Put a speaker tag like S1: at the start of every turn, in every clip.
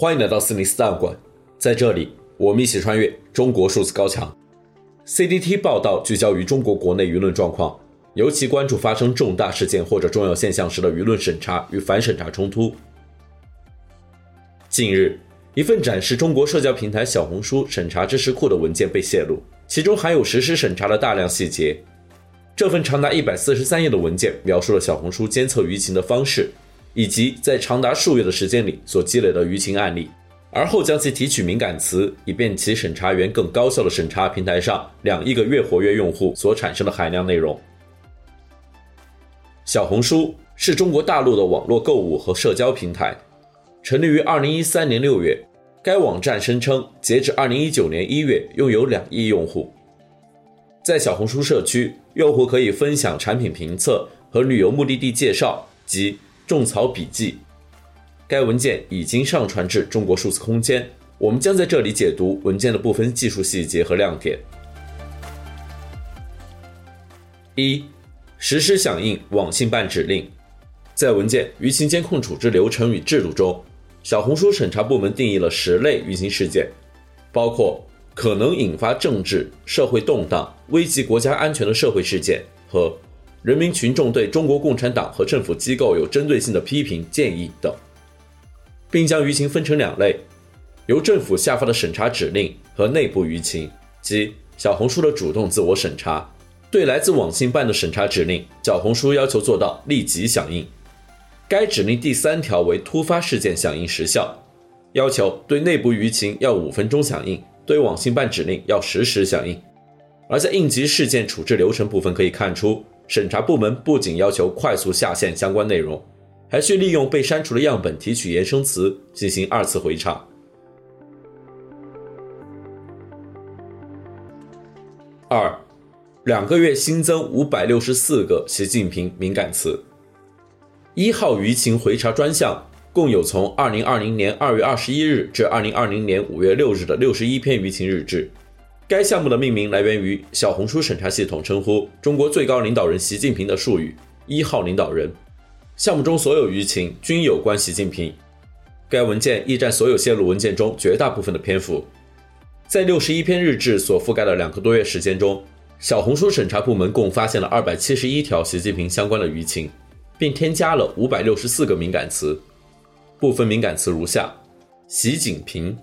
S1: 欢迎来到四零四档案馆，在这里，我们一起穿越中国数字高墙。CDT 报道聚焦于中国国内舆论状况，尤其关注发生重大事件或者重要现象时的舆论审查与反审查冲突。近日，一份展示中国社交平台小红书审查知识库的文件被泄露，其中含有实施审查的大量细节。这份长达一百四十三页的文件描述了小红书监测舆情的方式。以及在长达数月的时间里所积累的舆情案例，而后将其提取敏感词，以便其审查员更高效的审查平台上两亿个月活跃用户所产生的海量内容。小红书是中国大陆的网络购物和社交平台，成立于二零一三年六月。该网站声称，截至二零一九年一月，拥有两亿用户。在小红书社区，用户可以分享产品评测和旅游目的地介绍及种草笔记，该文件已经上传至中国数字空间。我们将在这里解读文件的部分技术细节和亮点。一、实施响应网信办指令。在文件舆情监控处置流程与制度中，小红书审查部门定义了十类舆情事件，包括可能引发政治社会动荡、危及国家安全的社会事件和。人民群众对中国共产党和政府机构有针对性的批评建议等，并将舆情分成两类：由政府下发的审查指令和内部舆情，即小红书的主动自我审查。对来自网信办的审查指令，小红书要求做到立即响应。该指令第三条为突发事件响应时效，要求对内部舆情要五分钟响应，对网信办指令要实时响应。而在应急事件处置流程部分可以看出。审查部门不仅要求快速下线相关内容，还需利用被删除的样本提取衍生词进行二次回查。二，两个月新增五百六十四个习近平敏感词。一号舆情回查专项共有从二零二零年二月二十一日至二零二零年五月六日的六十一篇舆情日志。该项目的命名来源于小红书审查系统称呼中国最高领导人习近平的术语“一号领导人”。项目中所有舆情均有关习近平。该文件亦占所有泄露文件中绝大部分的篇幅。在六十一篇日志所覆盖的两个多月时间中，小红书审查部门共发现了二百七十一条习近平相关的舆情，并添加了五百六十四个敏感词。部分敏感词如下：习近平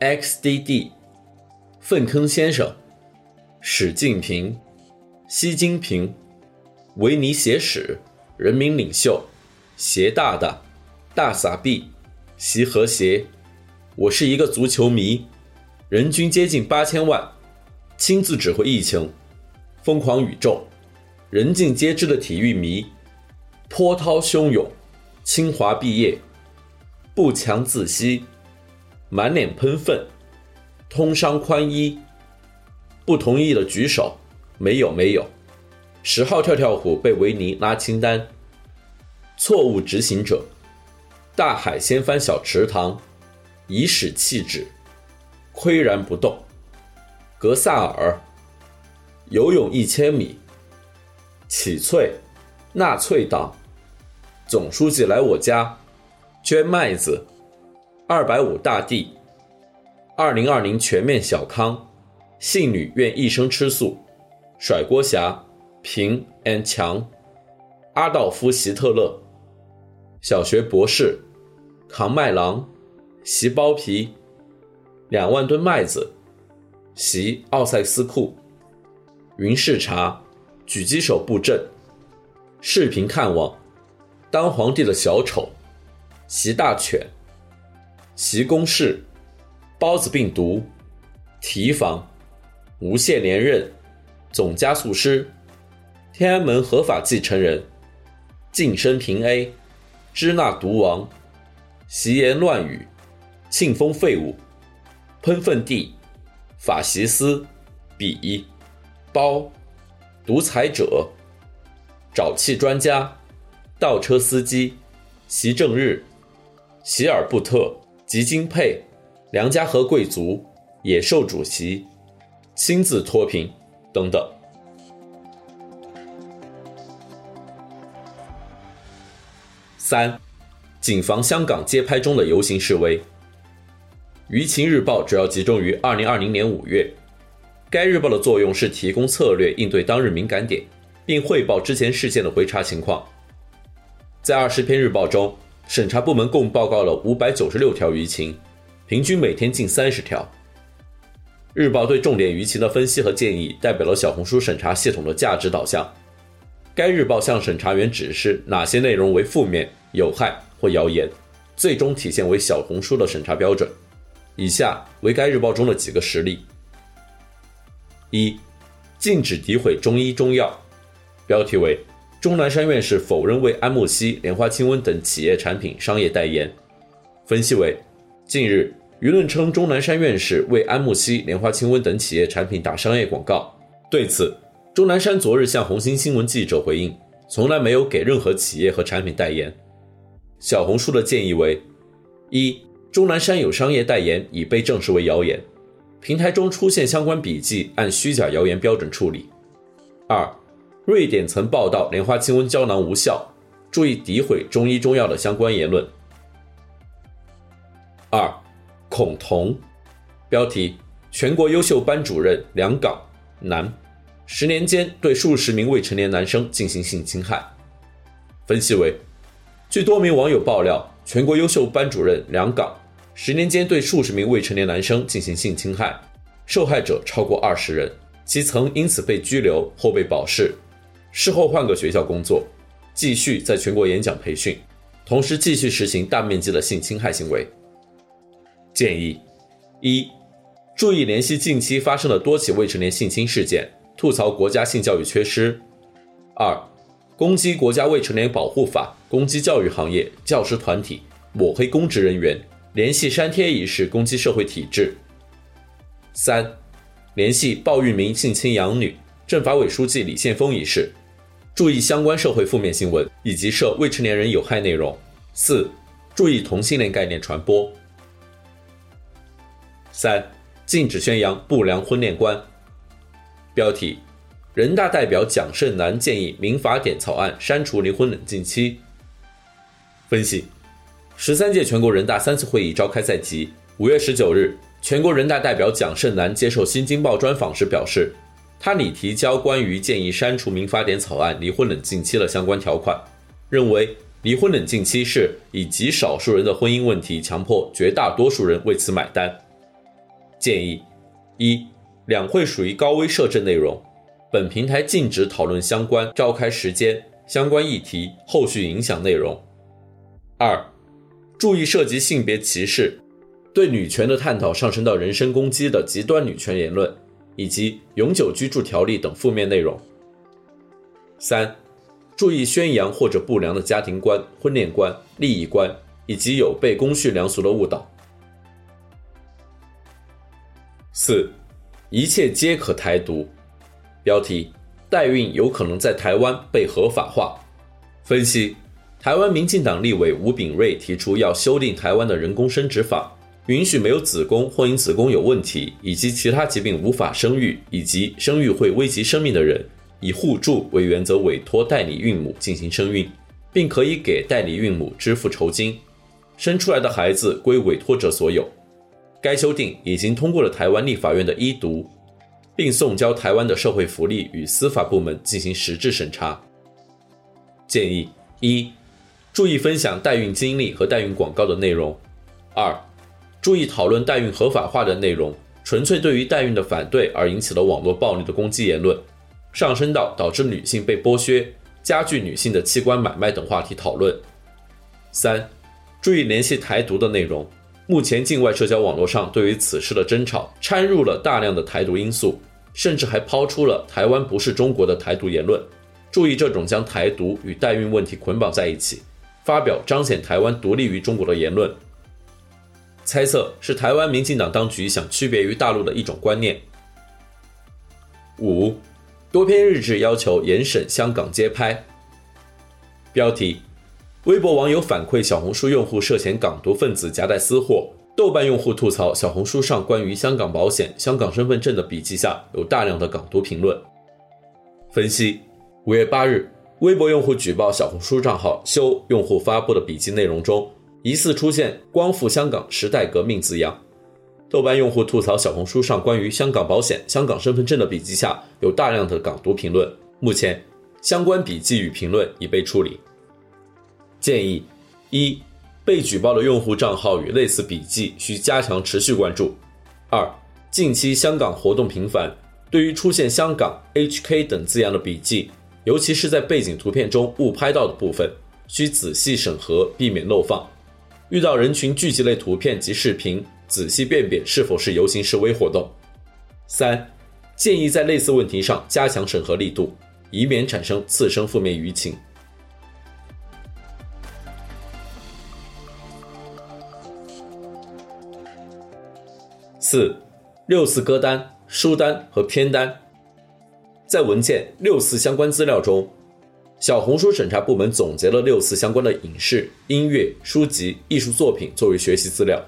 S1: ，XDD。粪坑先生，史近平，习近平，维尼写史，人民领袖，习大大，大傻逼，习和谐，我是一个足球迷，人均接近八千万，亲自指挥疫情，疯狂宇宙，人尽皆知的体育迷，波涛汹涌，清华毕业，不强自吸，满脸喷粪。通商宽衣，不同意的举手，没有没有。十号跳跳虎被维尼拉清单。错误执行者，大海掀翻小池塘，以使弃纸，巋然不动。格萨尔，游泳一千米。启翠，纳粹党，总书记来我家，捐麦子，二百五大地。二零二零全面小康，信女愿一生吃素，甩锅侠，平 and 强，阿道夫希特勒，小学博士，扛麦郎，席包皮，两万吨麦子，席奥赛斯库，云视察，狙击手布阵，视频看网，当皇帝的小丑，习大犬，习公事。孢子病毒，提防，无限连任，总加速师，天安门合法继承人，晋升平 A，支那毒王，习言乱语，庆丰废物，喷粪地，法西斯，比，包，独裁者，沼气专家，倒车司机，习正日，席尔布特，吉金佩。梁家河贵族、野兽主席、亲自脱贫等等。三、谨防香港街拍中的游行示威。舆情日报主要集中于二零二零年五月。该日报的作用是提供策略应对当日敏感点，并汇报之前事件的回查情况。在二十篇日报中，审查部门共报告了五百九十六条舆情，平均每天近三十条。日报对重点舆情的分析和建议，代表了小红书审查系统的价值导向。该日报向审查员指示哪些内容为负面、有害或谣言，最终体现为小红书的审查标准。以下为该日报中的几个实例：一、禁止诋毁中医中药，标题为“钟南山院士否认为安慕希、莲花清瘟等企业产品商业代言”。分析为：近日。舆论称钟南山院士为安慕希、莲花清瘟等企业产品打商业广告。对此，钟南山昨日向红星新闻记者回应，从来没有给任何企业和产品代言。小红书的建议为：一、钟南山有商业代言已被证实为谣言，平台中出现相关笔记按虚假谣言标准处理；二、瑞典曾报道莲花清瘟胶囊无效，注意诋毁中医中药的相关言论。二。恐同，标题：全国优秀班主任梁岗男，十年间对数十名未成年男生进行性侵害。分析为：据多名网友爆料，全国优秀班主任梁岗十年间对数十名未成年男生进行性侵害，受害者超过二十人，其曾因此被拘留或被保释，事后换个学校工作，继续在全国演讲培训，同时继续实行大面积的性侵害行为。建议：一、注意联系近期发生的多起未成年性侵事件，吐槽国家性教育缺失；二、攻击国家未成年保护法，攻击教育行业、教师团体，抹黑公职人员，联系删帖一事攻击社会体制；三、联系鲍玉明性侵养女、政法委书记李宪锋一事，注意相关社会负面新闻以及涉未成年人有害内容；四、注意同性恋概念传播。三、禁止宣扬不良婚恋观。标题：人大代表蒋胜男建议民法典草案删除离婚冷静期。分析：十三届全国人大三次会议召开在即，五月十九日，全国人大代表蒋胜男接受《新京报》专访时表示，他拟提交关于建议删除民法典草案离婚冷静期的相关条款，认为离婚冷静期是以极少数人的婚姻问题强迫绝大多数人为此买单。建议：一、两会属于高危涉政内容，本平台禁止讨论相关召开时间、相关议题后续影响内容。二、注意涉及性别歧视、对女权的探讨上升到人身攻击的极端女权言论，以及永久居住条例等负面内容。三、注意宣扬或者不良的家庭观、婚恋观、利益观，以及有悖公序良俗的误导。四，一切皆可台独。标题：代孕有可能在台湾被合法化。分析：台湾民进党立委吴秉叡提出要修订台湾的人工生殖法，允许没有子宫或因子宫有问题以及其他疾病无法生育以及生育会危及生命的人，以互助为原则委托代理孕母进行生育，并可以给代理孕母支付酬金，生出来的孩子归委托者所有。该修订已经通过了台湾立法院的一读，并送交台湾的社会福利与司法部门进行实质审查。建议一：注意分享代孕经历和代孕广告的内容；二、注意讨论代孕合法化的内容，纯粹对于代孕的反对而引起了网络暴力的攻击言论，上升到导致女性被剥削、加剧女性的器官买卖等话题讨论；三、注意联系台独的内容。目前，境外社交网络上对于此事的争吵掺入了大量的台独因素，甚至还抛出了“台湾不是中国”的台独言论。注意这种将台独与代孕问题捆绑在一起，发表彰显台湾独立于中国的言论。猜测是台湾民进党当局想区别于大陆的一种观念。五，多篇日志要求严审香港街拍。标题。微博网友反馈小红书用户涉嫌港独分子夹带私货，豆瓣用户吐槽小红书上关于香港保险、香港身份证的笔记下有大量的港独评论。分析：五月八日，微博用户举报小红书账号修用户发布的笔记内容中，疑似出现“光复香港时代革命”字样，豆瓣用户吐槽小红书上关于香港保险、香港身份证的笔记下有大量的港独评论，目前相关笔记与评论已被处理。建议：一、被举报的用户账号与类似笔记需加强持续关注；二、近期香港活动频繁，对于出现香港、HK 等字样的笔记，尤其是在背景图片中误拍到的部分，需仔细审核，避免漏放。遇到人群聚集类图片及视频，仔细辨别是否是游行示威活动。三、建议在类似问题上加强审核力度，以免产生次生负面舆情。四、六四歌单、书单和片单。在文件六四相关资料中，小红书审查部门总结了六四相关的影视、音乐、书籍、艺术作品作为学习资料。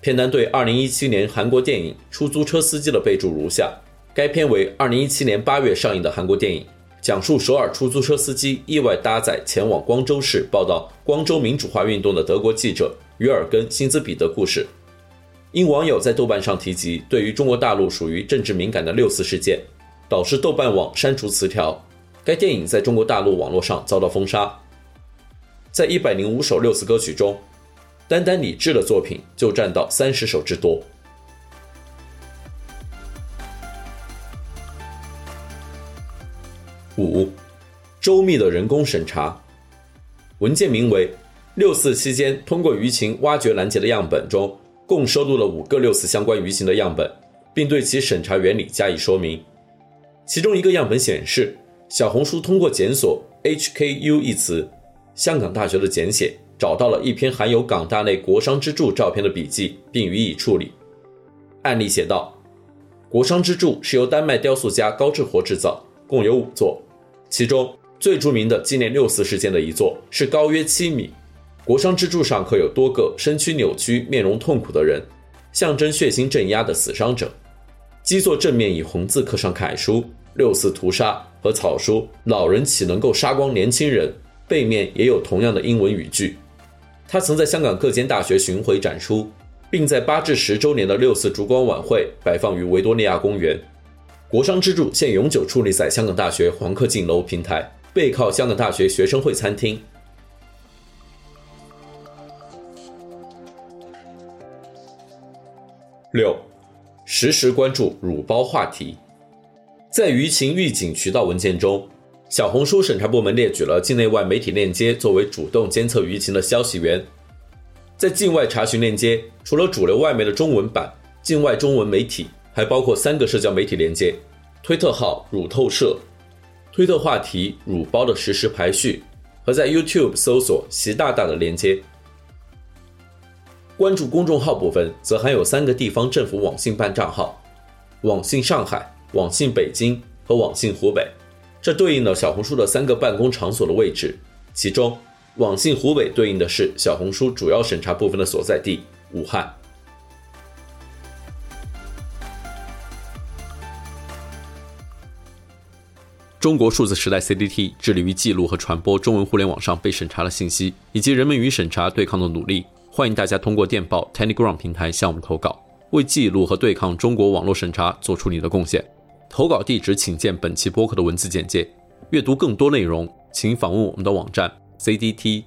S1: 片单对2017年韩国电影《出租车司机》的备注如下：该片为2017年8月上映的韩国电影，讲述首尔出租车司机意外搭载前往光州市报道光州民主化运动的德国记者于尔根·辛兹彼得故事。因网友在豆瓣上提及对于中国大陆属于政治敏感的六四事件，导致豆瓣网删除词条。该电影在中国大陆网络上遭到封杀。在一百零五首六四歌曲中，单单李志的作品就占到三十首之多。五，周密的人工审查。文件名为《六四期间通过舆情挖掘拦截的样本》中，共收录了五个六四相关舆情的样本，并对其审查原理加以说明。其中一个样本显示，小红书通过检索 HKU 一词，香港大学的简写。找到了一篇含有港大内国殤之柱照片的笔记，并予以处理。案例写道：国殤之柱是由丹麦雕塑家高志活制造，共有五座，其中最著名的纪念六四事件的一座是高约七米。国殇之柱上刻有多个身躯扭曲、面容痛苦的人，象征血腥镇压的死伤者。基座正面以红字刻上楷书“六四屠杀”和草书“老人岂能够杀光年轻人”，背面也有同样的英文语句。他曾在香港各间大学巡回展出，并在八至十周年的六四烛光晚会摆放于维多利亚公园。国殇之柱现永久矗立在香港大学黄克竞楼平台，背靠香港大学学生会餐厅。六，实时关注乳包话题，在舆情预警渠道文件中。小红书审查部门列举了境内外媒体链接作为主动监测舆情的消息源。在境外查询链接，除了主流外媒的中文版，境外中文媒体还包括三个社交媒体链接：推特号“乳透社”、推特话题“乳包”的实时排序和在 YouTube 搜索“习大大”的链接。关注公众号部分则含有三个地方政府网信办账号：网信上海、网信北京和网信湖北。这对应了小红书的三个办公场所的位置，其中网信湖北对应的是小红书主要审查部分的所在地武汉。中国数字时代 CDT 致力于记录和传播中文互联网上被审查的信息，以及人们与审查对抗的努力。欢迎大家通过电报 Telegram 平台向我们投稿，为记录和对抗中国网络审查做出你的贡献。投稿地址请见本期播客的文字简介。阅读更多内容，请访问我们的网站 cdt.media。